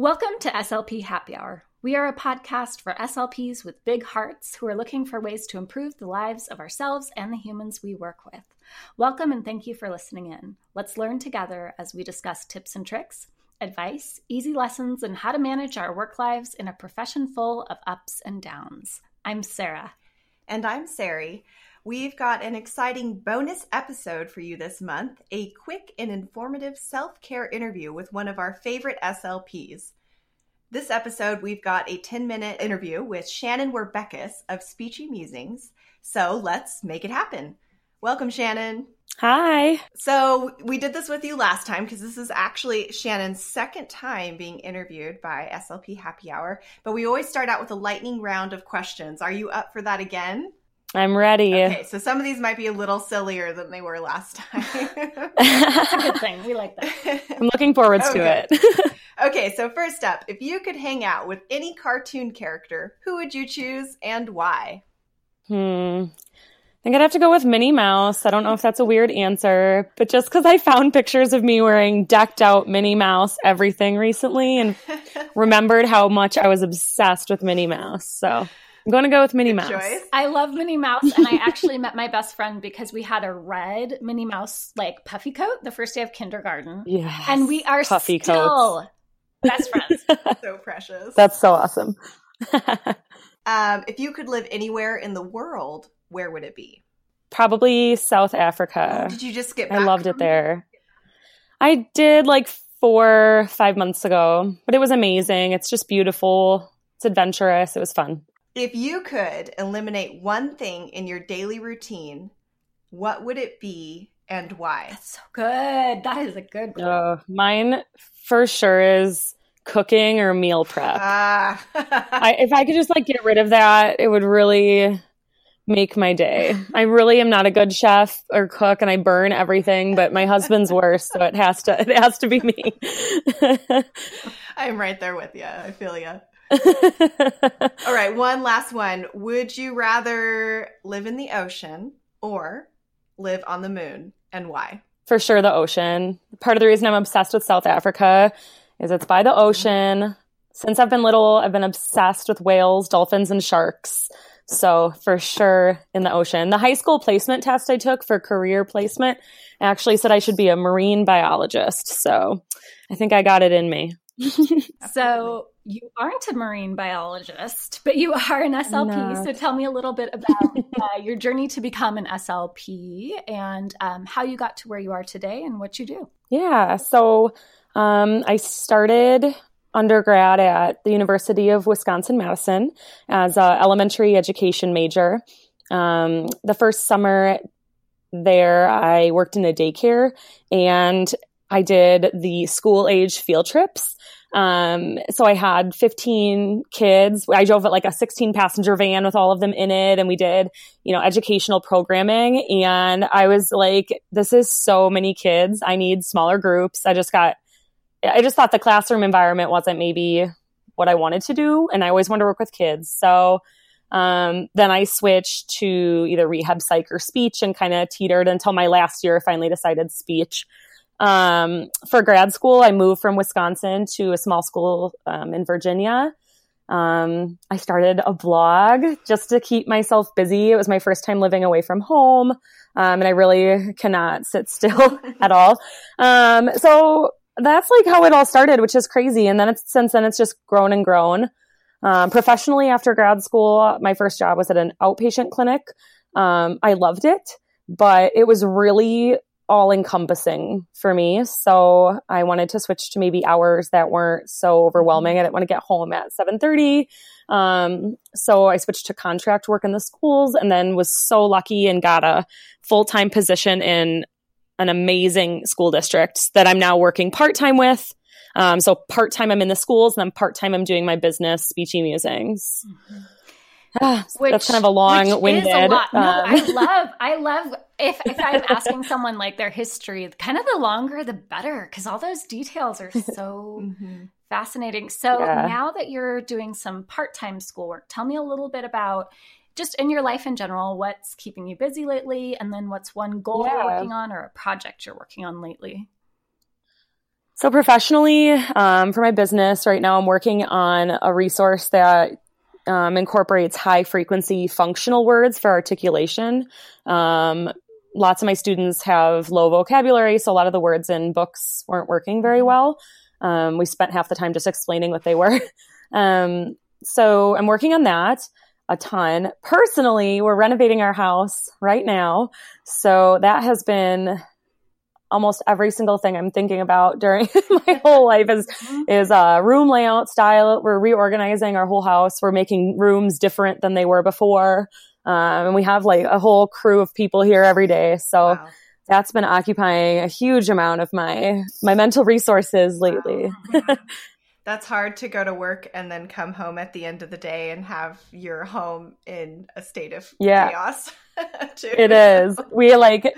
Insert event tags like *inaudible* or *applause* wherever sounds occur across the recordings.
Welcome to SLP Happy Hour. We are a podcast for SLPs with big hearts who are looking for ways to improve the lives of ourselves and the humans we work with. Welcome and thank you for listening in. Let's learn together as we discuss tips and tricks, advice, easy lessons, and how to manage our work lives in a profession full of ups and downs. I'm Sarah. And I'm Sari. We've got an exciting bonus episode for you this month a quick and informative self care interview with one of our favorite SLPs. This episode, we've got a 10 minute interview with Shannon Werbeckes of Speechy Musings. So let's make it happen. Welcome, Shannon. Hi. So we did this with you last time because this is actually Shannon's second time being interviewed by SLP Happy Hour. But we always start out with a lightning round of questions. Are you up for that again? I'm ready. Okay, so some of these might be a little sillier than they were last time. *laughs* That's a *laughs* good thing. We like that. I'm looking forward Okay. to it. *laughs* okay, so first up, if you could hang out with any cartoon character, who would you choose and why? hmm. I think I'd have to go with Minnie Mouse. I don't know if that's a weird answer, but just because I found pictures of me wearing decked out Minnie Mouse everything recently and remembered how much I was obsessed with Minnie Mouse. So I'm going to go with Minnie Mouse. Choice. I love Minnie Mouse, and I actually *laughs* met my best friend because we had a red Minnie Mouse like puffy coat the first day of kindergarten, Yes. and we are Puffy still best friends. *laughs* So precious. That's so awesome. *laughs* Um, if you could live anywhere in the world, where would it be? Probably South Africa. Did you just get I loved from it there. I did like four, five months ago, but it was amazing. It's just beautiful. It's adventurous. It was fun. If you could eliminate one thing in your daily routine, what would it be and why? That's so good. That is a good one. Uh, mine for sure is cooking or meal prep. Ah. *laughs* I, if I could just like get rid of that, it would really make my day. I really am not a good chef or cook, and I burn everything. But my husband's worse, so it has to it has to be me. *laughs* I'm right there with you. I feel you. *laughs* All right, one last one. Would you rather live in the ocean or live on the moon and why? for sure the ocean. Part of the reason I'm obsessed with South Africa is it's by the mm-hmm. ocean. Since I've been little, I've been obsessed with whales, dolphins, and sharks. So for sure in the ocean. The high school placement test I took for career placement actually said I should be a marine biologist. So I think I got it in me. *laughs* So you aren't a marine biologist, but you are an SLP. So tell me a little bit about uh, your journey to become an SLP and um, how you got to where you are today and what you do. Yeah. So um, I started undergrad at the University of Wisconsin Madison as an elementary education major. Um, the first summer there, I worked in a daycare and I did the school age field trips. Um, so I had 15 kids. I drove like a 16 passenger van with all of them in it and we did, you know, educational programming. And I was like, this is so many kids. I need smaller groups. I just got, I just thought the classroom environment wasn't maybe what I wanted to do. And I always wanted to work with kids. So, um, then I switched to either rehab psych or speech and kind of teetered until my last year, finally decided speech. Um, for grad school, I moved from Wisconsin to a small school um, in Virginia. Um, I started a blog just to keep myself busy. It was my first time living away from home, um, and I really cannot sit still *laughs* at all. Um, so that's like how it all started, which is crazy. And then since then it's just grown and grown. Um, professionally, after grad school, my first job was at an outpatient clinic. I loved it, but it was really all encompassing for me. So I wanted to switch to maybe hours that weren't so overwhelming. I didn't want to get home at 7:30. Um, so I switched to contract work in the schools and then was so lucky and got a full-time position in an amazing school district that I'm now working part-time with. Um, so part-time I'm in the schools and then part-time I'm doing my business, Speechy Musings. Ah, Which, That's kind of a long which is a winded. No, I *laughs* love, I love if, if I'm asking someone like their history, kind of the longer the better, because all those details are *laughs* so Mhm. fascinating. So Yeah. now that you're doing some part time schoolwork, tell me a little bit about just in your life in general, what's keeping you busy lately, and then what's one goal you're working on or a project you're working on lately. So professionally, um, for my business right now, I'm working on a resource that um, incorporates high frequency functional words for articulation. Um, lots of my students have low vocabulary, so a lot of the words in books weren't working very well. Um, we spent half the time just explaining what they were. *laughs* Um, so I'm working on that a ton. Personally, we're renovating our house right now. So that has been almost every single thing I'm thinking about during *laughs* my whole life is mm-hmm. is uh, room layout style. We're reorganizing our whole house. We're making rooms different than they were before, um, and we have like a whole crew of people here every day. So wow. that's been occupying a huge amount of my my mental resources lately. Wow. that's hard to go to work and then come home at the end of the day and have your home in a state of yeah. chaos. *laughs* it is. We like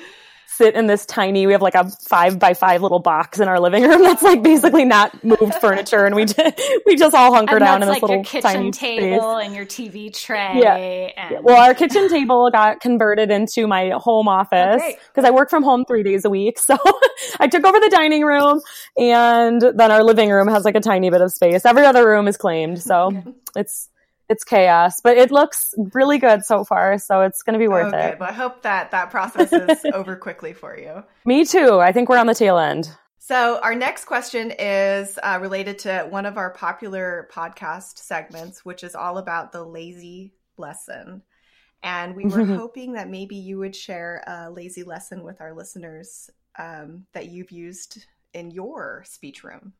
sit in this tiny we have like a five by five little box in our living room *laughs* that's like basically not moved furniture and we just *laughs* we just all hunker down in this like little your kitchen tiny table space. and your tv tray yeah. and... well our kitchen table got converted into my home oh, office because oh, i work from home three days a week *laughs* so i took over the dining room and then our living room has like a tiny bit of space every other room is claimed so okay. it's it's chaos, but it looks really good so far. So it's going to be worth oh, it. Well, I hope that that process is *laughs* over quickly for you. Me too. I think we're on the tail end. So our next question is uh, related to one of our popular podcast segments, which is all about the lazy lesson. And we were hoping that maybe you would share a lazy lesson with our listeners um, that you've used in your speech room.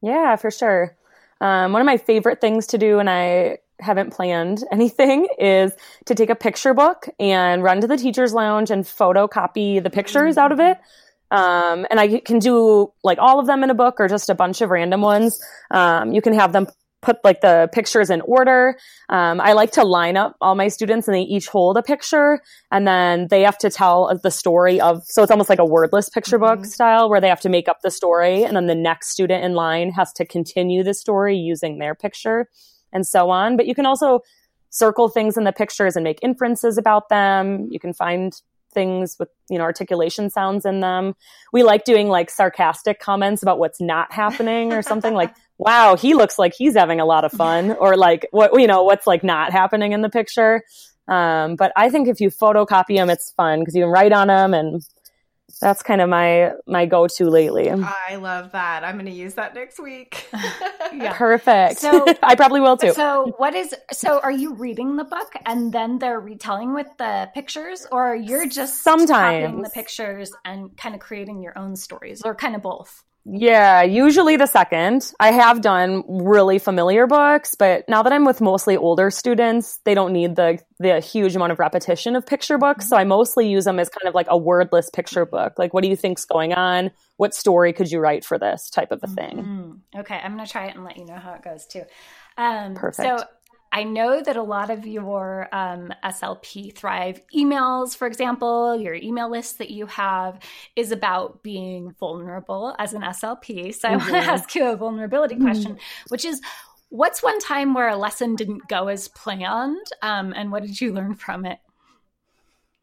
Yeah, for sure. Um, one of my favorite things to do, and I haven't planned *laughs* anything, is to take a picture book and run to the teacher's lounge and photocopy the pictures out of it. Um, and I can do like all of them in a book or just a bunch of random ones. Um, you can have them put like the pictures in order. Um, I like to line up all my students and they each hold a picture and then they have to tell the story of, so it's almost like a wordless picture book mm-hmm. style where they have to make up the story and then the next student in line has to continue the story using their picture and so on. But you can also circle things in the pictures and make inferences about them. You can find things with you know articulation sounds in them we like doing like sarcastic comments about what's not happening or something like *laughs* wow, he looks like he's having a lot of fun, *laughs* or like what you know what's like not happening in the picture. Um, but I think if you photocopy them, it's fun because you can write on them, and that's kind of my my go to lately. I love that. I'm going to use that next week. *laughs* yeah. Perfect. So *laughs* I probably will too. So what is so? Are you reading the book and then they're retelling with the pictures, or you're just sometimes the pictures and kind of creating your own stories, or kind of both? Yeah, usually the second. I have done really familiar books, but now that I'm with mostly older students, they don't need the the huge amount of repetition of picture books. So I mostly use them as kind of like a wordless picture book. Like, what do you think's going on? What story could you write for this type of a thing? Mm-hmm. Okay, I'm gonna try it and let you know how it goes too. Um, Perfect. So I know that a lot of your um, SLP Thrive emails, for example, your email list that you have is about being vulnerable as an SLP. So mm-hmm. I want to ask you a vulnerability mm-hmm. question, which is what's one time where a lesson didn't go as planned? Um, and what did you learn from it?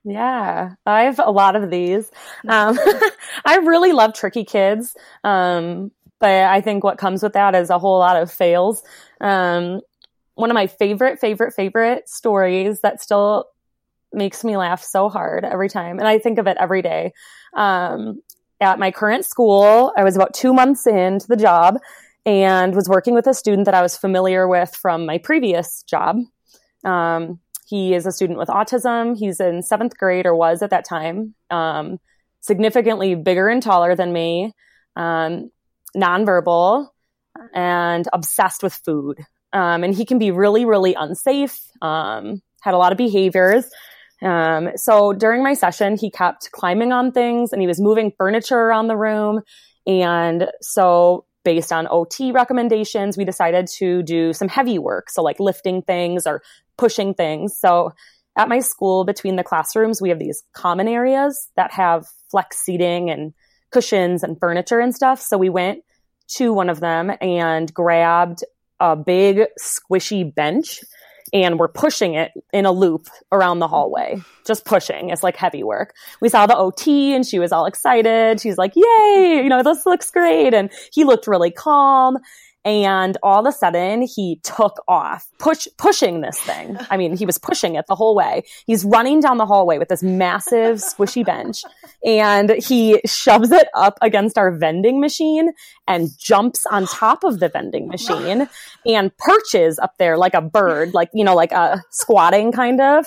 Yeah, I have a lot of these. Um, *laughs* I really love tricky kids. Um, but I think what comes with that is a whole lot of fails. Um, one of my favorite, favorite, favorite stories that still makes me laugh so hard every time. And I think of it every day. Um, at my current school, I was about two months into the job and was working with a student that I was familiar with from my previous job. Um, he is a student with autism. He's in seventh grade or was at that time, um, significantly bigger and taller than me, um, nonverbal, and obsessed with food. Um, and he can be really, really unsafe, um, had a lot of behaviors. Um, so during my session, he kept climbing on things and he was moving furniture around the room. And so based on OT recommendations, we decided to do some heavy work. So like lifting things or pushing things. So at my school, between the classrooms, we have these common areas that have flex seating and cushions and furniture and stuff. So we went to one of them and grabbed a big squishy bench and we're pushing it in a loop around the hallway, just pushing. It's like heavy work. We saw the OT and she was all excited. She's like, yay, you know, this looks great. And he looked really calm. And all of a sudden he took off, push, pushing this thing. I mean, he was pushing it the whole way. He's running down the hallway with this massive squishy bench and he shoves it up against our vending machine and jumps on top of the vending machine *laughs* and perches up there like a bird, like, you know, like a squatting kind of.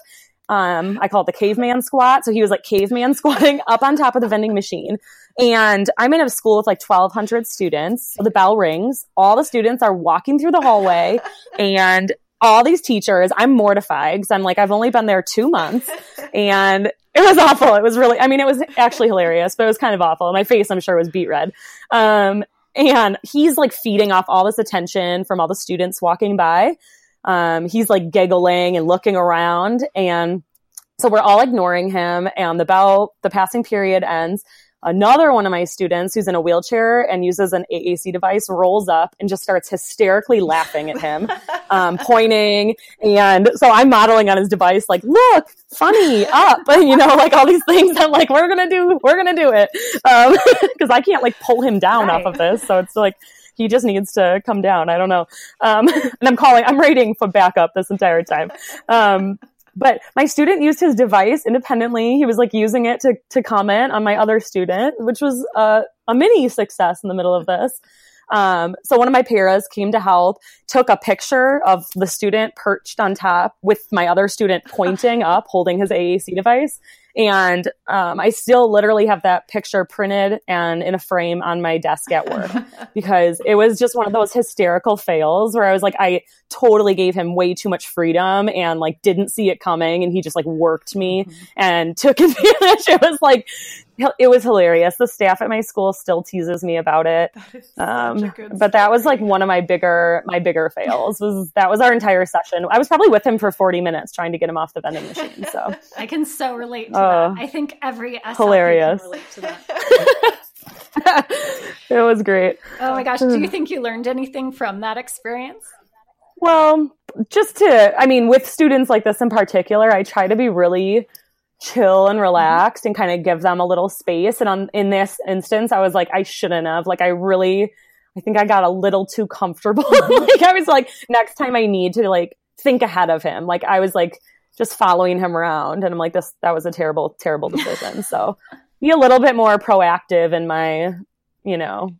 Um, I call it the caveman squat. So he was like caveman *laughs* squatting up on top of the vending machine. And I'm in a school with like 1,200 students. So the bell rings. All the students are walking through the hallway *laughs* and all these teachers, I'm mortified because I'm like, I've only been there two months and it was awful. It was really, I mean, it was actually hilarious, but it was kind of awful. My face, I'm sure, was beet red. Um, and he's like feeding off all this attention from all the students walking by. Um, he's like giggling and looking around. And so we're all ignoring him. And the bell, the passing period ends. Another one of my students who's in a wheelchair and uses an AAC device rolls up and just starts hysterically laughing at him, *laughs* um, pointing. And so I'm modeling on his device, like, look, funny, up, *laughs* you know, like all these things. I'm like, we're going to do, we're going to do it. Um, *laughs* cause I can't like pull him down right. off of this. So it's like, he just needs to come down. I don't know. Um, *laughs* and I'm calling, I'm rating for backup this entire time. Um, but my student used his device independently. He was like using it to, to comment on my other student, which was a, a mini success in the middle of this. Um, so one of my paras came to help, took a picture of the student perched on top with my other student pointing up, holding his AAC device. And um, I still literally have that picture printed and in a frame on my desk at work *laughs* because it was just one of those hysterical fails where I was like, I totally gave him way too much freedom and like didn't see it coming. And he just like worked me mm-hmm. and *laughs* took advantage. It was like, it was hilarious. The staff at my school still teases me about it. Um, but that was like one of my bigger, my bigger fails was that was our entire session. I was probably with him for 40 minutes trying to get him off the vending machine. So *laughs* I can so relate to uh. I think every SLP hilarious. can relate to that. *laughs* it was great. Oh my gosh. Do you think you learned anything from that experience? Well, just to, I mean, with students like this in particular, I try to be really chill and relaxed and kind of give them a little space. And on, in this instance, I was like, I shouldn't have. Like, I really, I think I got a little too comfortable. *laughs* like, I was like, next time I need to like think ahead of him. Like, I was like, just following him around. And I'm like, this, that was a terrible, terrible decision. so be a little bit more proactive in my, you know,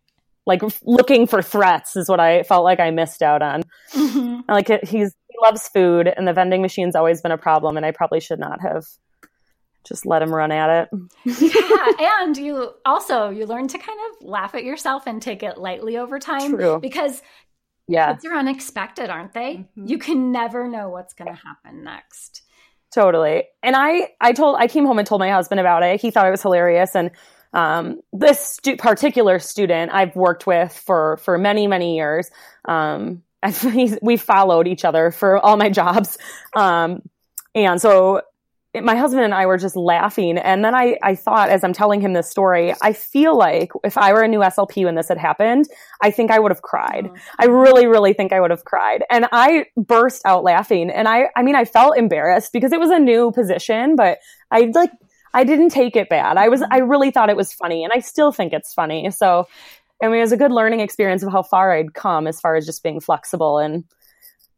like looking for threats is what I felt like I missed out on. Mm-hmm. Like he's, he loves food and the vending machine's always been a problem. And I probably should not have just let him run at it. yeah, and you also you learn to kind of laugh at yourself and take it lightly over time True. because yeah. Kids are unexpected, aren't they? Mm-hmm. You can never know what's going to happen next. Totally. And I, I told, I came home and told my husband about it. He thought it was hilarious. And, um, this stu- particular student I've worked with for, for many, many years. Um, *laughs* we followed each other for all my jobs. Um, and so my husband and I were just laughing. And then I, I thought, as I'm telling him this story, I feel like if I were a new SLP when this had happened, I think I would have cried. Oh. I really, really think I would have cried. And I burst out laughing. And I, I mean, I felt embarrassed because it was a new position, but I like, I didn't take it bad. I was, mm-hmm. I really thought it was funny and I still think it's funny. So, I mean, it was a good learning experience of how far I'd come as far as just being flexible and,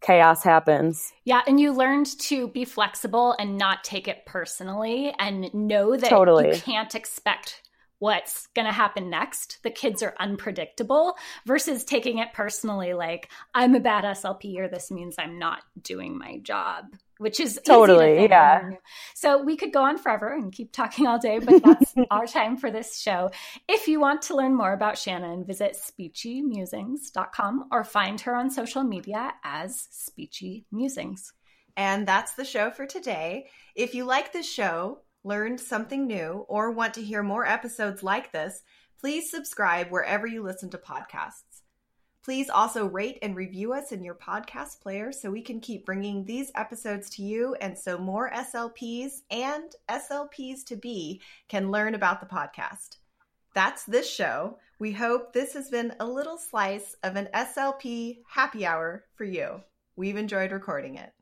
chaos happens. Yeah, and you learned to be flexible and not take it personally and know that totally. you can't expect what's going to happen next. The kids are unpredictable versus taking it personally like I'm a bad SLP or this means I'm not doing my job which is totally to yeah. so we could go on forever and keep talking all day but that's *laughs* our time for this show. If you want to learn more about shannon visit speechymusings.com or find her on social media as speechy musings and that's the show for today. If you like this show learned something new or want to hear more episodes like this please subscribe wherever you listen to podcasts Please also rate and review us in your podcast player so we can keep bringing these episodes to you and so more SLPs and SLPs to be can learn about the podcast. That's this show. We hope this has been a little slice of an SLP happy hour for you. We've enjoyed recording it.